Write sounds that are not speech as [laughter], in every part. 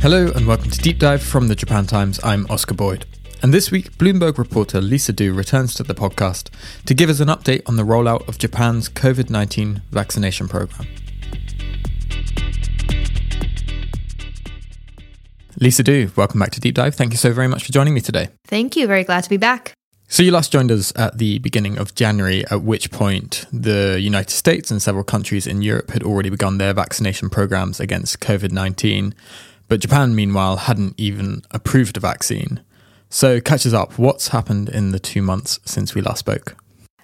Hello and welcome to Deep Dive from the Japan Times. I'm Oscar Boyd. And this week, Bloomberg reporter Lisa Du returns to the podcast to give us an update on the rollout of Japan's COVID 19 vaccination program. Lisa Du, welcome back to Deep Dive. Thank you so very much for joining me today. Thank you. Very glad to be back. So, you last joined us at the beginning of January, at which point the United States and several countries in Europe had already begun their vaccination programs against COVID 19. But Japan, meanwhile, hadn't even approved a vaccine. So, catch us up. What's happened in the two months since we last spoke?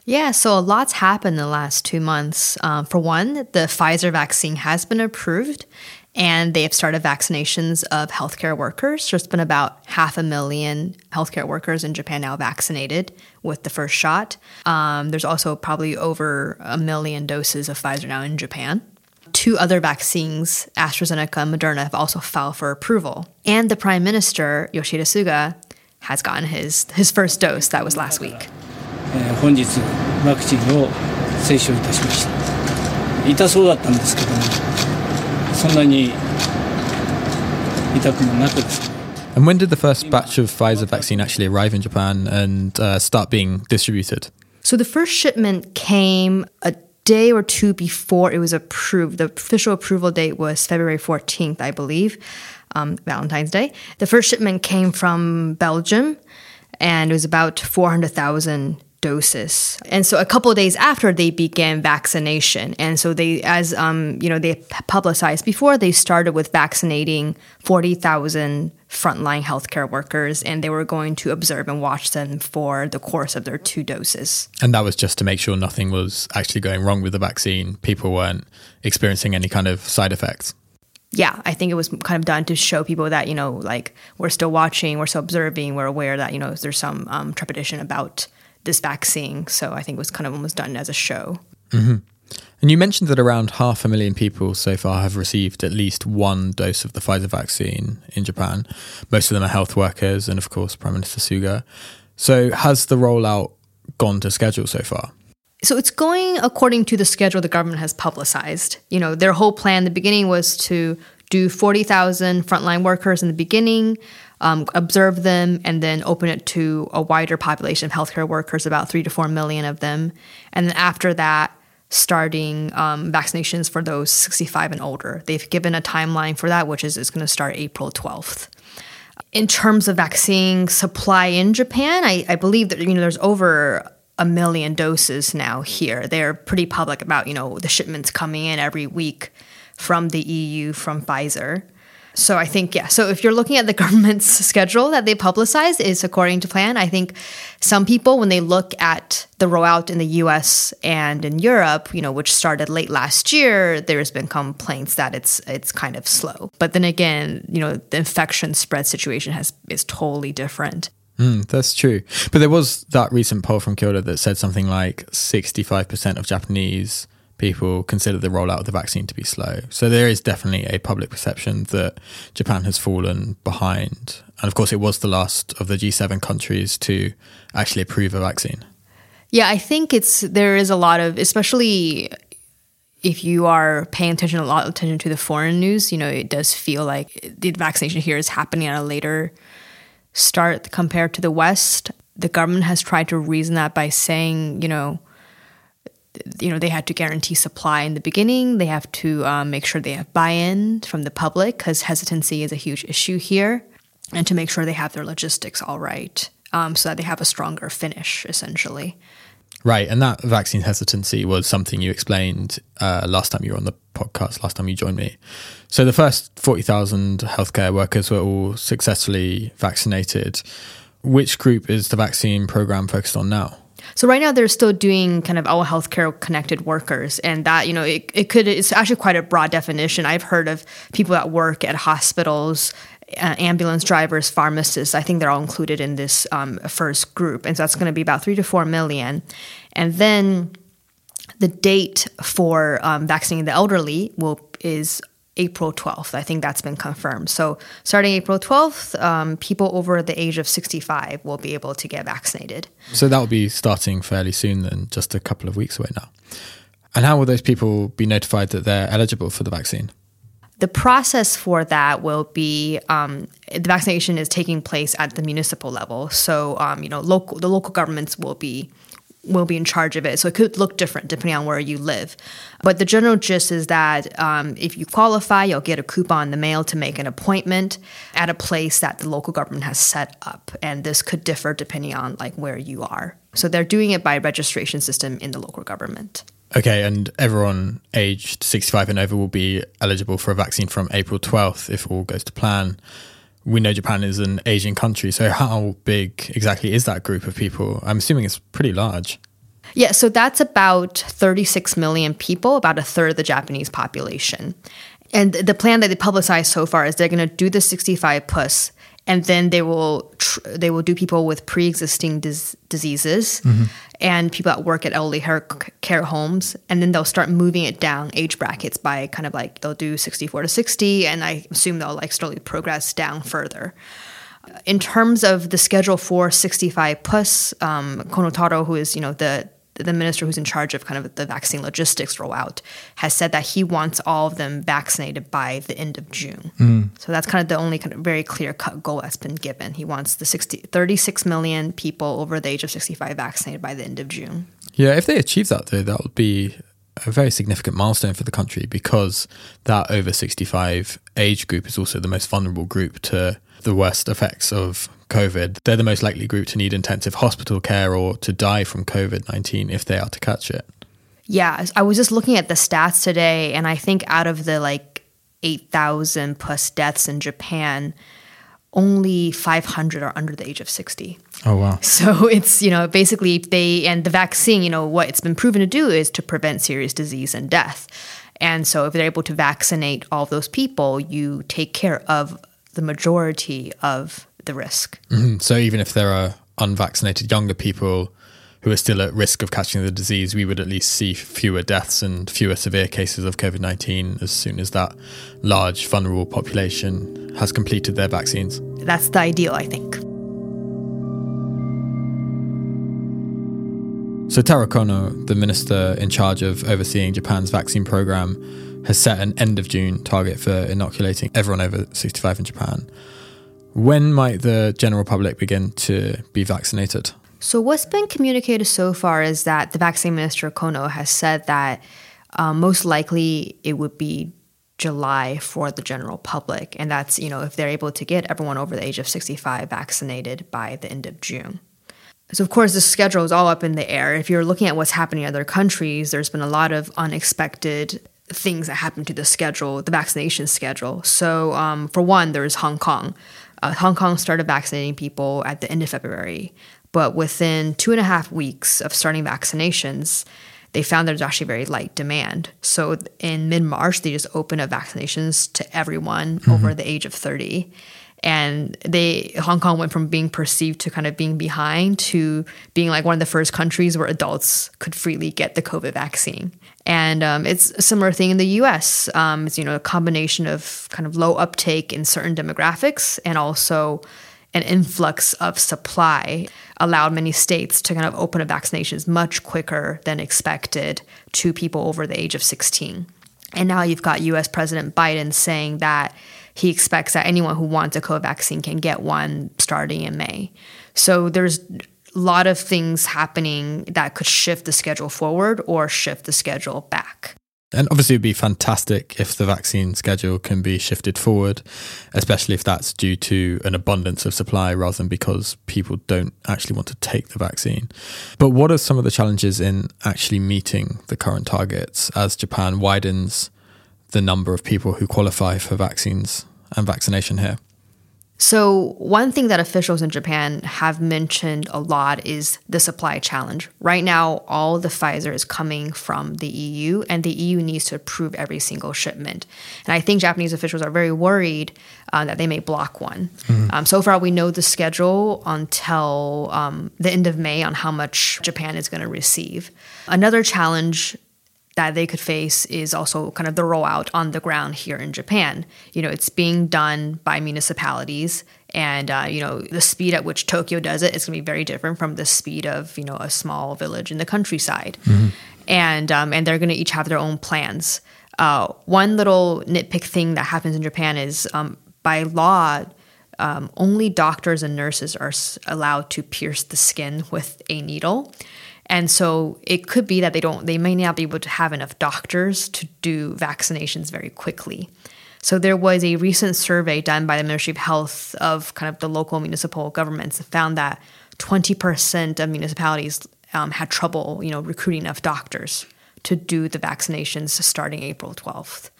Yeah, so a lot's happened in the last two months. Um, for one, the Pfizer vaccine has been approved and they have started vaccinations of healthcare workers. There's been about half a million healthcare workers in Japan now vaccinated with the first shot. Um, there's also probably over a million doses of Pfizer now in Japan. Two other vaccines, AstraZeneca and Moderna, have also filed for approval. And the Prime Minister, Yoshihide Suga, has gotten his, his first dose. That was last week. そんなに痛くもなくです And when did the first batch of Pfizer vaccine actually arrive in Japan and uh, start being distributed? So the first shipment came a day or two before it was approved. The official approval date was February 14th, I believe, um, Valentine's Day. The first shipment came from Belgium, and it was about 400,000 doses. And so a couple of days after they began vaccination. And so they, as um, you know, they publicized before, they started with vaccinating 40,000 frontline healthcare workers, and they were going to observe and watch them for the course of their two doses. And that was just to make sure nothing was actually going wrong with the vaccine. People weren't experiencing any kind of side effects yeah, I think it was kind of done to show people that, you know, like we're still watching, we're still observing, we're aware that, you know, there's some um, trepidation about this vaccine. So I think it was kind of almost done as a show. Mm-hmm. And you mentioned that around half a million people so far have received at least one dose of the Pfizer vaccine in Japan. Most of them are health workers and, of course, Prime Minister Suga. So has the rollout gone to schedule so far? So it's going according to the schedule the government has publicized. You know, their whole plan, the beginning was to do 40,000 frontline workers in the beginning, um, observe them, and then open it to a wider population of healthcare workers, about three to four million of them. And then after that, starting um, vaccinations for those 65 and older. They've given a timeline for that, which is it's going to start April 12th. In terms of vaccine supply in Japan, I, I believe that you know there's over a million doses now here. They're pretty public about you know the shipments coming in every week from the EU from Pfizer. So I think, yeah. So if you're looking at the [laughs] government's schedule that they publicize is according to plan, I think some people, when they look at the rollout in the US and in Europe, you know, which started late last year, there's been complaints that it's it's kind of slow. But then again, you know, the infection spread situation has is totally different. Mm, that's true. But there was that recent poll from Kyodo that said something like 65% of Japanese people consider the rollout of the vaccine to be slow. So there is definitely a public perception that Japan has fallen behind. And of course, it was the last of the G7 countries to actually approve a vaccine. Yeah, I think it's there is a lot of, especially if you are paying attention a lot of attention to the foreign news, you know, it does feel like the vaccination here is happening at a later start compared to the West. The government has tried to reason that by saying, you know, you know they had to guarantee supply in the beginning. They have to um, make sure they have buy-in from the public because hesitancy is a huge issue here and to make sure they have their logistics all right um, so that they have a stronger finish essentially. Right and that vaccine hesitancy was something you explained uh, last time you were on the podcast last time you joined me. So the first 40000 healthcare workers were all successfully vaccinated. Which group is the vaccine program focused on now so right now they're still doing kind of all healthcare connected workers, and that you know it, it could it's actually quite a broad definition. I've heard of people that work at hospitals. Uh, ambulance drivers, pharmacists, I think they're all included in this um, first group. And so that's going to be about three to four million. And then the date for um, vaccinating the elderly will is April 12th. I think that's been confirmed. So, starting April 12th, um, people over the age of 65 will be able to get vaccinated. So, that will be starting fairly soon, then, just a couple of weeks away now. And how will those people be notified that they're eligible for the vaccine? The process for that will be um, the vaccination is taking place at the municipal level. So, um, you know, local the local governments will be will be in charge of it. So it could look different depending on where you live. But the general gist is that um, if you qualify, you'll get a coupon in the mail to make an appointment at a place that the local government has set up. And this could differ depending on like where you are. So they're doing it by registration system in the local government. Okay, and everyone aged 65 and over will be eligible for a vaccine from April 12th if all goes to plan. We know Japan is an Asian country, so how big exactly is that group of people? I'm assuming it's pretty large. Yeah, so that's about 36 million people, about a third of the Japanese population. And the plan that they publicized so far is they're going to do the 65 plus and then they will tr- they will do people with pre-existing dis- diseases mm-hmm. and people that work at elderly care homes and then they'll start moving it down age brackets by kind of like they'll do 64 to 60 and i assume they'll like slowly progress down further. In terms of the schedule for 65 plus um, kono taro who is you know the the minister who's in charge of kind of the vaccine logistics rollout has said that he wants all of them vaccinated by the end of June. Mm. So that's kind of the only kind of very clear cut goal that's been given. He wants the 60, 36 million people over the age of 65 vaccinated by the end of June. Yeah, if they achieve that though, that would be a very significant milestone for the country because that over 65 age group is also the most vulnerable group to the worst effects of COVID, they're the most likely group to need intensive hospital care or to die from COVID 19 if they are to catch it. Yeah, I was just looking at the stats today, and I think out of the like 8,000 plus deaths in Japan, only 500 are under the age of 60. Oh, wow. [laughs] So it's, you know, basically they, and the vaccine, you know, what it's been proven to do is to prevent serious disease and death. And so if they're able to vaccinate all those people, you take care of the majority of the risk. Mm-hmm. So even if there are unvaccinated younger people who are still at risk of catching the disease, we would at least see fewer deaths and fewer severe cases of COVID 19 as soon as that large, vulnerable population has completed their vaccines. That's the ideal, I think. So, Taro Kono, the minister in charge of overseeing Japan's vaccine program, has set an end of June target for inoculating everyone over 65 in Japan. When might the general public begin to be vaccinated? So, what's been communicated so far is that the vaccine minister Kono has said that uh, most likely it would be July for the general public. And that's, you know, if they're able to get everyone over the age of 65 vaccinated by the end of June. So, of course, the schedule is all up in the air. If you're looking at what's happening in other countries, there's been a lot of unexpected things that happen to the schedule, the vaccination schedule. So, um, for one, there's Hong Kong. Uh, Hong Kong started vaccinating people at the end of February, but within two and a half weeks of starting vaccinations, they found there's actually very light demand. So in mid March, they just opened up vaccinations to everyone mm-hmm. over the age of 30 and they Hong Kong went from being perceived to kind of being behind to being like one of the first countries where adults could freely get the COVID vaccine. And um, it's a similar thing in the U.S. Um, it's you know a combination of kind of low uptake in certain demographics and also an influx of supply allowed many states to kind of open up vaccinations much quicker than expected to people over the age of 16. And now you've got US President Biden saying that he expects that anyone who wants a COVID vaccine can get one starting in May. So there's lot of things happening that could shift the schedule forward or shift the schedule back. And obviously, it'd be fantastic if the vaccine schedule can be shifted forward, especially if that's due to an abundance of supply rather than because people don't actually want to take the vaccine. But what are some of the challenges in actually meeting the current targets as Japan widens the number of people who qualify for vaccines and vaccination here? So, one thing that officials in Japan have mentioned a lot is the supply challenge. Right now, all the Pfizer is coming from the EU, and the EU needs to approve every single shipment. And I think Japanese officials are very worried uh, that they may block one. Mm-hmm. Um, so far, we know the schedule until um, the end of May on how much Japan is going to receive. Another challenge that they could face is also kind of the rollout on the ground here in Japan. You know, it's being done by municipalities, and uh, you know the speed at which Tokyo does it is going to be very different from the speed of you know a small village in the countryside, mm-hmm. and um, and they're going to each have their own plans. Uh, one little nitpick thing that happens in Japan is um, by law, um, only doctors and nurses are allowed to pierce the skin with a needle. And so it could be that they don't, they may not be able to have enough doctors to do vaccinations very quickly. So there was a recent survey done by the Ministry of Health of kind of the local municipal governments that found that 20% of municipalities um, had trouble, you know, recruiting enough doctors to do the vaccinations starting April 12th.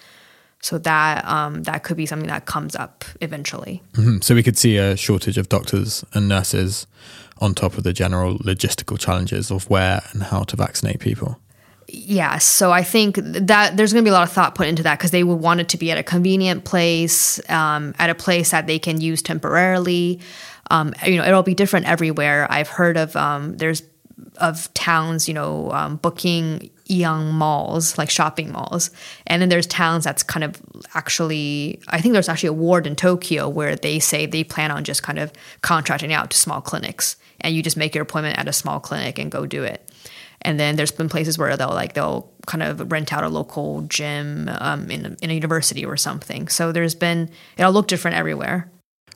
So that um, that could be something that comes up eventually. Mm-hmm. So we could see a shortage of doctors and nurses on top of the general logistical challenges of where and how to vaccinate people. Yeah, so I think that there's going to be a lot of thought put into that because they would want it to be at a convenient place, um, at a place that they can use temporarily. Um, you know, it'll be different everywhere. I've heard of um, there's of towns, you know, um, booking Aeon malls, like shopping malls. And then there's towns that's kind of actually, I think there's actually a ward in Tokyo where they say they plan on just kind of contracting out to small clinics. And you just make your appointment at a small clinic and go do it. And then there's been places where they'll like, they'll kind of rent out a local gym um, in, a, in a university or something. So there's been, it'll look different everywhere.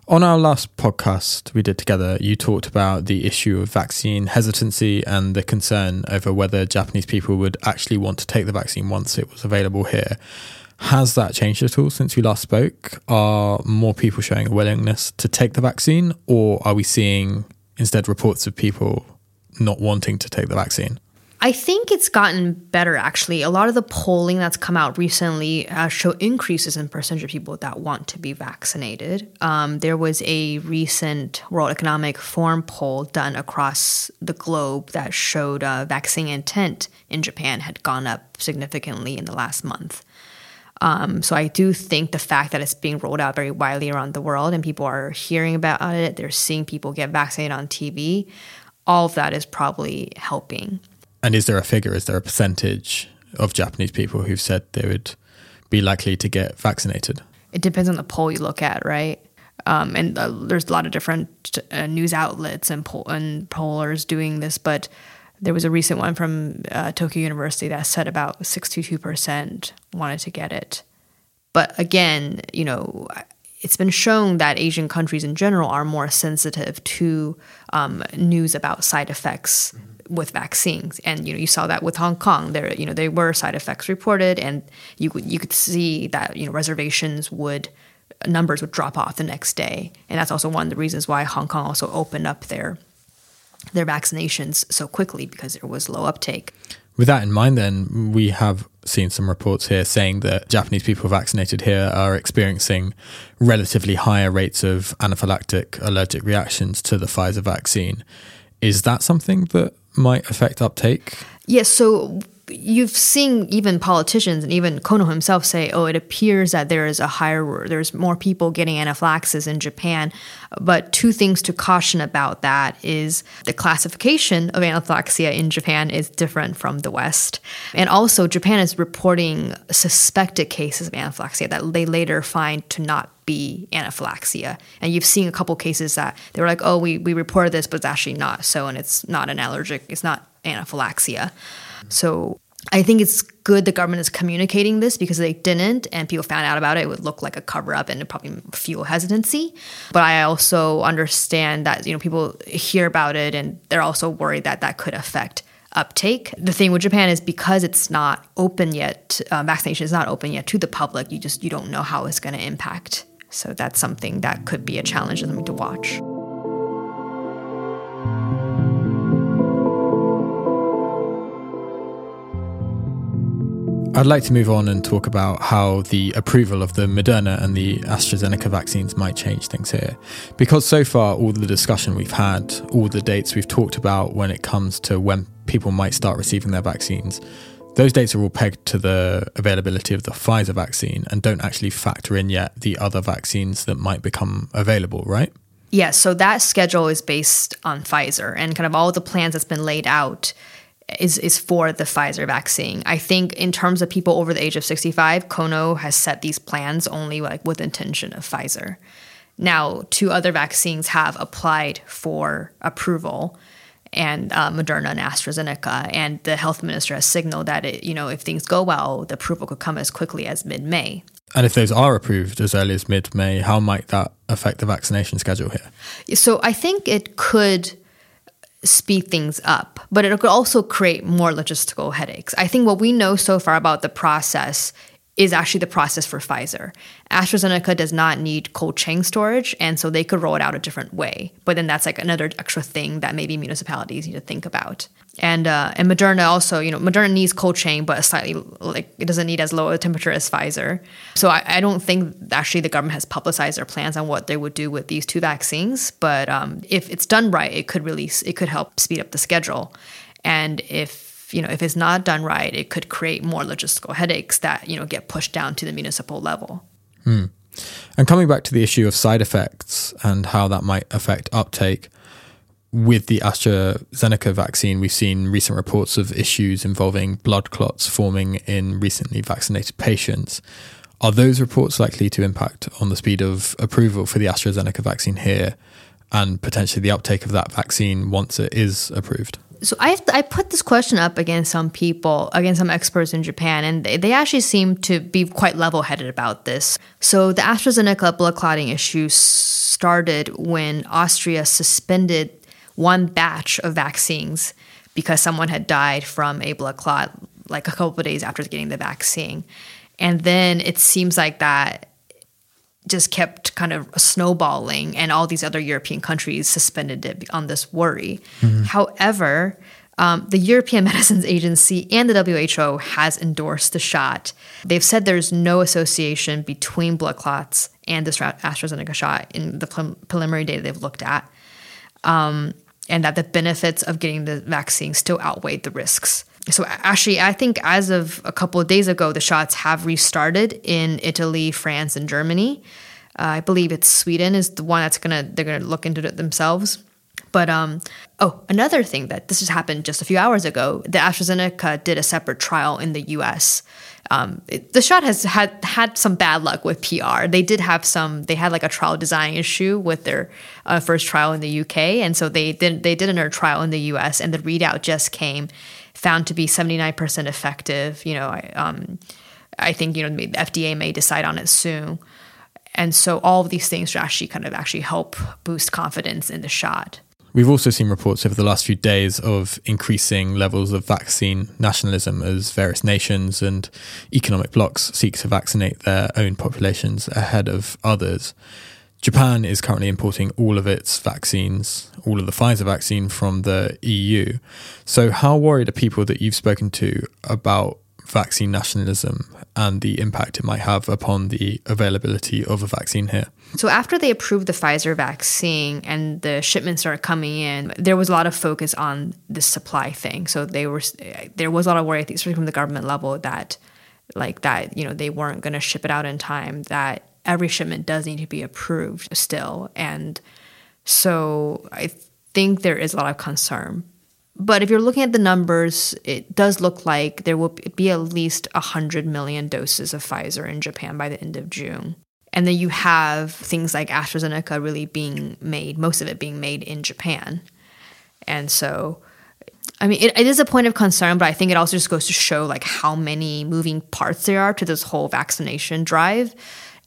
On our last podcast we did together, you talked about the issue of vaccine hesitancy and the concern over whether Japanese people would actually want to take the vaccine once it was available here. Has that changed at all since we last spoke? Are more people showing a willingness to take the vaccine, or are we seeing instead reports of people not wanting to take the vaccine? I think it's gotten better actually. A lot of the polling that's come out recently uh, show increases in percentage of people that want to be vaccinated. Um, there was a recent World Economic Forum poll done across the globe that showed uh, vaccine intent in Japan had gone up significantly in the last month. Um, so I do think the fact that it's being rolled out very widely around the world and people are hearing about it, they're seeing people get vaccinated on TV, all of that is probably helping. And is there a figure? Is there a percentage of Japanese people who've said they would be likely to get vaccinated? It depends on the poll you look at, right? Um, and uh, there's a lot of different uh, news outlets and, poll- and pollers doing this, but there was a recent one from uh, Tokyo University that said about 62% wanted to get it. But again, you know, it's been shown that Asian countries in general are more sensitive to um, news about side effects. With vaccines, and you know you saw that with Hong Kong. There, you know, there were side effects reported, and you you could see that you know reservations would numbers would drop off the next day, and that's also one of the reasons why Hong Kong also opened up their their vaccinations so quickly because there was low uptake. With that in mind, then we have seen some reports here saying that Japanese people vaccinated here are experiencing relatively higher rates of anaphylactic allergic reactions to the Pfizer vaccine. Is that something that might affect uptake? Yes. So you've seen even politicians and even Kono himself say, "Oh, it appears that there is a higher, there's more people getting anaphylaxis in Japan." But two things to caution about that is the classification of anaphylaxia in Japan is different from the West, and also Japan is reporting suspected cases of anaphylaxia that they later find to not be anaphylaxia. And you've seen a couple cases that they were like, "Oh, we we reported this, but it's actually not so, and it's not an allergic, it's not anaphylaxia." So I think it's good the government is communicating this because they didn't and people found out about it, it would look like a cover up and probably fuel hesitancy. But I also understand that you know people hear about it and they're also worried that that could affect uptake. The thing with Japan is because it's not open yet, uh, vaccination is not open yet to the public. You just you don't know how it's going to impact. So that's something that could be a challenge and something to watch. I'd like to move on and talk about how the approval of the Moderna and the AstraZeneca vaccines might change things here. Because so far, all the discussion we've had, all the dates we've talked about when it comes to when people might start receiving their vaccines, those dates are all pegged to the availability of the Pfizer vaccine and don't actually factor in yet the other vaccines that might become available, right? Yes, yeah, so that schedule is based on Pfizer and kind of all the plans that's been laid out is is for the Pfizer vaccine. I think in terms of people over the age of 65, Kono has set these plans only like with intention of Pfizer. Now, two other vaccines have applied for approval. And uh, Moderna and AstraZeneca. And the health minister has signaled that it, you know if things go well, the approval could come as quickly as mid May. And if those are approved as early as mid May, how might that affect the vaccination schedule here? So I think it could speed things up, but it could also create more logistical headaches. I think what we know so far about the process is actually the process for Pfizer. AstraZeneca does not need cold chain storage, and so they could roll it out a different way. But then that's like another extra thing that maybe municipalities need to think about. And uh, and Moderna also, you know, Moderna needs cold chain, but slightly like it doesn't need as low a temperature as Pfizer. So I, I don't think actually the government has publicized their plans on what they would do with these two vaccines. But um, if it's done right, it could release, it could help speed up the schedule. And if you know if it's not done right, it could create more logistical headaches that you know get pushed down to the municipal level. Hmm. And coming back to the issue of side effects and how that might affect uptake, with the AstraZeneca vaccine, we've seen recent reports of issues involving blood clots forming in recently vaccinated patients. Are those reports likely to impact on the speed of approval for the AstraZeneca vaccine here and potentially the uptake of that vaccine once it is approved? So I I put this question up against some people, against some experts in Japan, and they, they actually seem to be quite level headed about this. So the AstraZeneca blood clotting issue started when Austria suspended one batch of vaccines because someone had died from a blood clot like a couple of days after getting the vaccine. And then it seems like that just kept kind of snowballing, and all these other European countries suspended it on this worry. Mm-hmm. However, um, the European [laughs] Medicines Agency and the WHO has endorsed the shot. They've said there's no association between blood clots and this AstraZeneca shot in the preliminary data they've looked at um, and that the benefits of getting the vaccine still outweigh the risks. So actually, I think as of a couple of days ago, the shots have restarted in Italy, France, and Germany. Uh, I believe it's Sweden is the one that's gonna they're gonna look into it themselves. But um, oh, another thing that this just happened just a few hours ago. The AstraZeneca did a separate trial in the U.S. Um, it, the shot has had had some bad luck with PR. They did have some. They had like a trial design issue with their uh, first trial in the UK, and so they did they did another trial in the US, and the readout just came, found to be seventy nine percent effective. You know, I, um, I think you know the FDA may decide on it soon, and so all of these things actually kind of actually help boost confidence in the shot. We've also seen reports over the last few days of increasing levels of vaccine nationalism as various nations and economic blocs seek to vaccinate their own populations ahead of others. Japan is currently importing all of its vaccines, all of the Pfizer vaccine from the EU. So, how worried are people that you've spoken to about vaccine nationalism and the impact it might have upon the availability of a vaccine here. So, after they approved the Pfizer vaccine and the shipments started coming in, there was a lot of focus on the supply thing. So, they were there was a lot of worry, I think, especially from the government level, that like that you know they weren't going to ship it out in time. That every shipment does need to be approved still, and so I think there is a lot of concern but if you're looking at the numbers, it does look like there will be at least 100 million doses of Pfizer in Japan by the end of June. And then you have things like AstraZeneca really being made, most of it being made in Japan. And so, I mean, it, it is a point of concern, but I think it also just goes to show like how many moving parts there are to this whole vaccination drive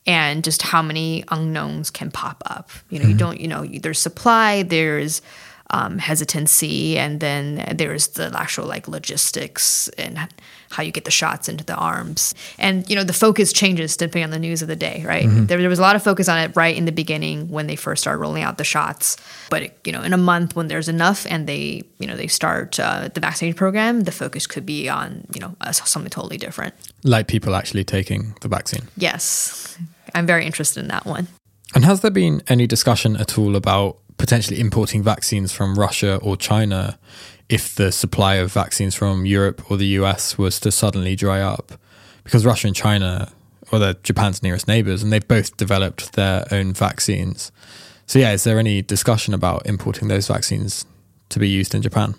and just how many unknowns can pop up. You know, mm-hmm. you don't, you know, there's supply, there's um, hesitancy, and then there's the actual like logistics and how you get the shots into the arms. And you know the focus changes depending on the news of the day, right? Mm-hmm. There, there, was a lot of focus on it right in the beginning when they first started rolling out the shots, but it, you know in a month when there's enough and they you know they start uh, the vaccination program, the focus could be on you know something totally different, like people actually taking the vaccine. Yes, I'm very interested in that one. And has there been any discussion at all about potentially importing vaccines from Russia or China if the supply of vaccines from Europe or the US was to suddenly dry up. Because Russia and China, well, they're Japan's nearest neighbors, and they've both developed their own vaccines. So, yeah, is there any discussion about importing those vaccines to be used in Japan?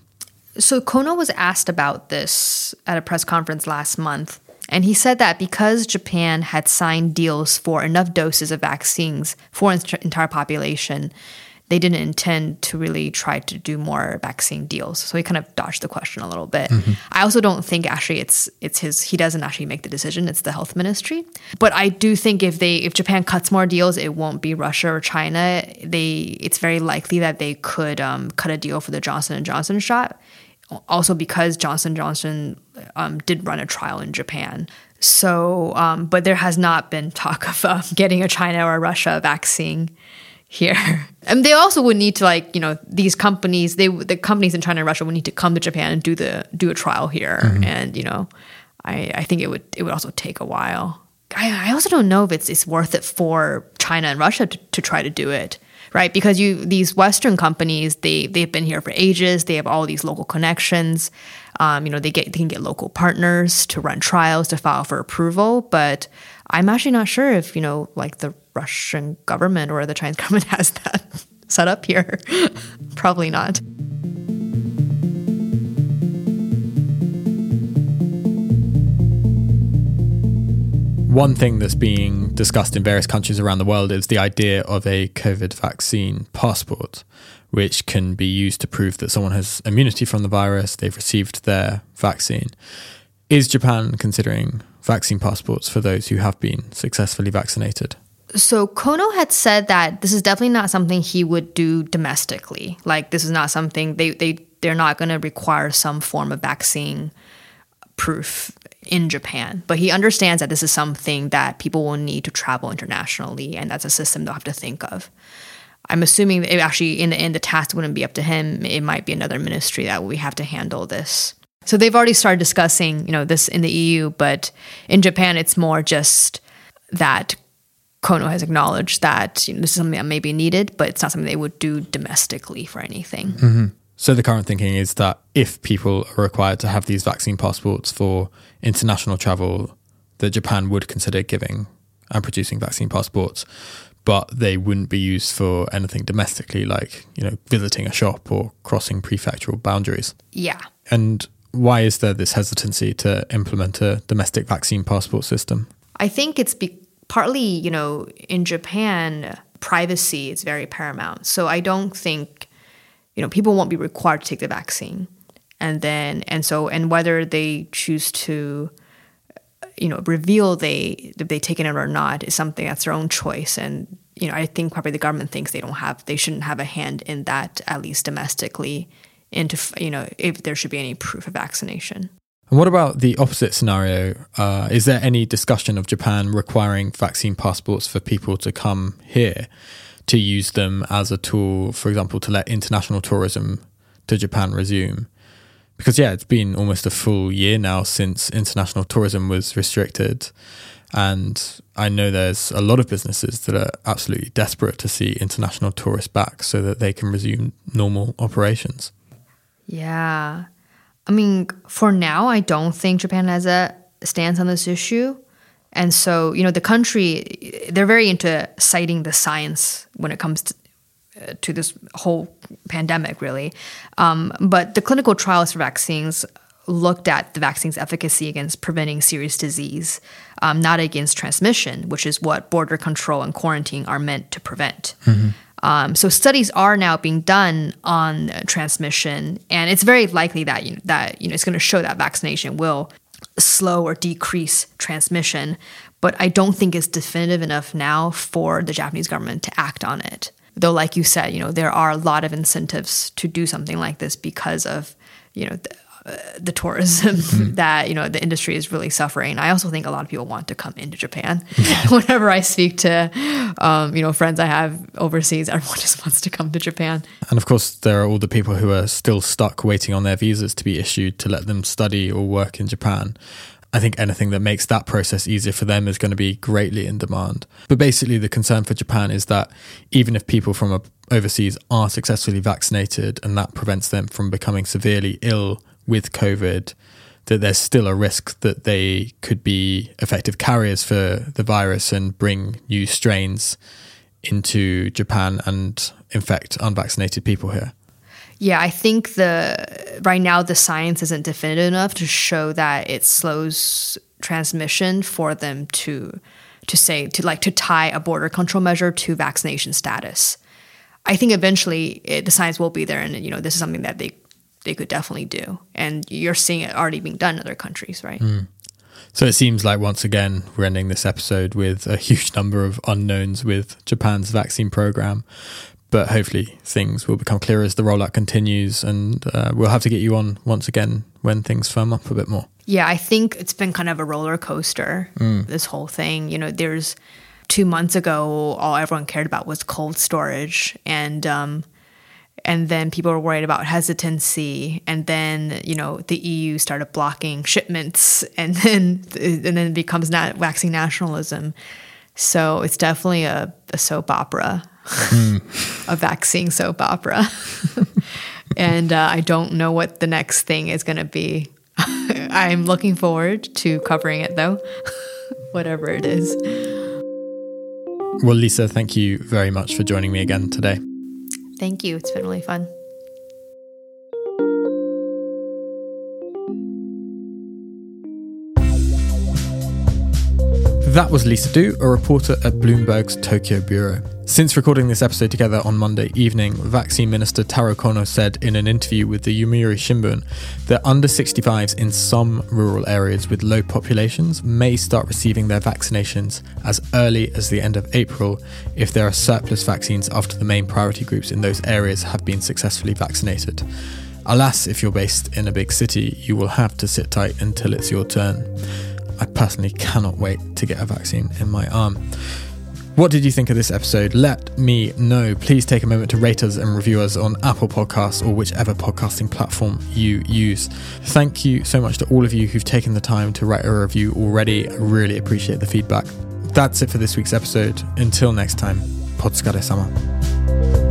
So, Kono was asked about this at a press conference last month. And he said that because Japan had signed deals for enough doses of vaccines for its entire population, they didn't intend to really try to do more vaccine deals. So he kind of dodged the question a little bit. I also don't think actually it's it's his he doesn't actually make the decision, it's the health ministry. But I do think if they if Japan cuts more deals, it won't be Russia or China. They it's very likely that they could um, cut a deal for the Johnson and Johnson shot. Also because Johnson Johnson um, did run a trial in Japan. So, um, but there has not been talk of uh, getting a China or a Russia vaccine here. [laughs] And they also would need to like, you know, these companies, they the companies in China and Russia would need to come to Japan and do the do a trial here. And, you know, I, I think it would it would also take a while. I, I also don't know if it's it's worth it for China and Russia to, to try to do it. Right, because you these Western companies they they've been here for ages. They have all these local connections. Um, you know, they get they can get local partners to run trials to file for approval. But I'm actually not sure if you know, like the Russian government or the Chinese [laughs] government has that set up here. [laughs] Probably not. One thing that's being discussed in various countries around the world is the idea of a COVID vaccine passport, which can be used to prove that someone has immunity from the virus, they've received their vaccine. Is Japan considering vaccine passports for those who have been successfully vaccinated? So Kono had said that this is definitely not something he would do domestically. Like this is not something they they they're not going to require some form of vaccine proof in Japan. But he understands that this is something that people will need to travel internationally, and that's a system they'll have to think of. I'm assuming it actually, in the end, the task wouldn't be up to him. It might be another ministry that we have to handle this. So they've already started discussing, you know, this in the EU, but in Japan, it's more just that Kono has acknowledged that you know, this is something that may be needed, but it's not something they would do domestically for anything. Mm-hmm. So the current thinking is that if people are required to have these vaccine passports for international travel, that Japan would consider giving and producing vaccine passports, but they wouldn't be used for anything domestically, like you know visiting a shop or crossing prefectural boundaries. Yeah. And why is there this hesitancy to implement a domestic vaccine passport system? I think it's be- partly, you know, in Japan, privacy is very paramount. So I don't think, you know, people won't be required to take the vaccine. And then, and so, and whether they choose to, you know, reveal they if they taken it or not is something that's their own choice. And you know, I think probably the government thinks they don't have, they shouldn't have a hand in that, at least domestically, into you know, if there should be any proof of vaccination. And what about the opposite scenario? Uh, is there any discussion of Japan requiring vaccine passports for people to come here to use them as a tool, for example, to let international tourism to Japan resume? Because, yeah, it's been almost a full year now since international tourism was restricted. And I know there's a lot of businesses that are absolutely desperate to see international tourists back so that they can resume normal operations. Yeah. I mean, for now, I don't think Japan has a stance on this issue. And so, you know, the country, they're very into citing the science when it comes to, uh, to this whole pandemic, really. Um, but the clinical trials for vaccines looked at the vaccine's efficacy against preventing serious disease, um, not against transmission, which is what border control and quarantine are meant to prevent. Um, so studies are now being done on transmission, and it's very likely that you know, that you know it's going to show that vaccination will slow or decrease transmission. But I don't think it's definitive enough now for the Japanese government to act on it. Though, like you said, you know there are a lot of incentives to do something like this because of you know. The, uh, the tourism [laughs] that you know the industry is really suffering. I also think a lot of people want to come into Japan. [laughs] Whenever I speak to um, you know friends I have overseas, everyone [laughs] just wants to come to Japan. And of course, there are all the people who are still stuck waiting on their visas to be issued to let them study or work in Japan. I think anything that makes that process easier for them is going to be greatly in demand. But basically, the concern for Japan is that even if people from overseas are successfully vaccinated and that prevents them from becoming severely ill with COVID, that there's still a risk that they could be effective carriers for the virus and bring new strains into Japan and infect unvaccinated people here. Yeah, I think the right now the science isn't definitive enough to show that it slows transmission for them to to say to like to tie a border control measure to vaccination status. I think eventually it, the science will be there, and you know this is something that they they could definitely do, and you're seeing it already being done in other countries, right? Mm. So it seems like once again we're ending this episode with a huge number of unknowns with Japan's vaccine program, but hopefully things will become clearer as the rollout continues, and uh, we'll have to get you on once again when things firm up a bit more. Yeah, I think it's been kind of a roller coaster. Mm. This whole thing, you know, there's two months ago, all everyone cared about was cold storage, and um, and then people were worried about hesitancy. And then you know the eu started blocking shipments. [laughs] And then and then it becomes not vaccine nationalism. So it's definitely a, a soap opera mm. [laughs] a vaccine soap opera. [laughs] And uh, i don't know what the next thing is going to be. I'm looking forward to covering it though. Whatever it is. Well lisa thank you very much for joining me again today Thank you. It's been really fun. That was Lisa Du, a reporter at Bloomberg's Tokyo Bureau. Since recording this episode together on Monday evening, Vaccine Minister Taro Kono said in an interview with the Yomiuri Shimbun that under 65s in some rural areas with low populations may start receiving their vaccinations as early as the end of April if there are surplus vaccines after the main priority groups in those areas have been successfully vaccinated. Alas, if you're based in a big city, you will have to sit tight until it's your turn. I personally cannot wait to get a vaccine in my arm. What did you think of this episode? Let me know. Please take a moment to rate us and review us on Apple Podcasts or whichever podcasting platform you use. Thank you so much to all of you who've taken the time to write a review already. I really appreciate the feedback. That's it for this week's episode. Until next time, Podskare sama.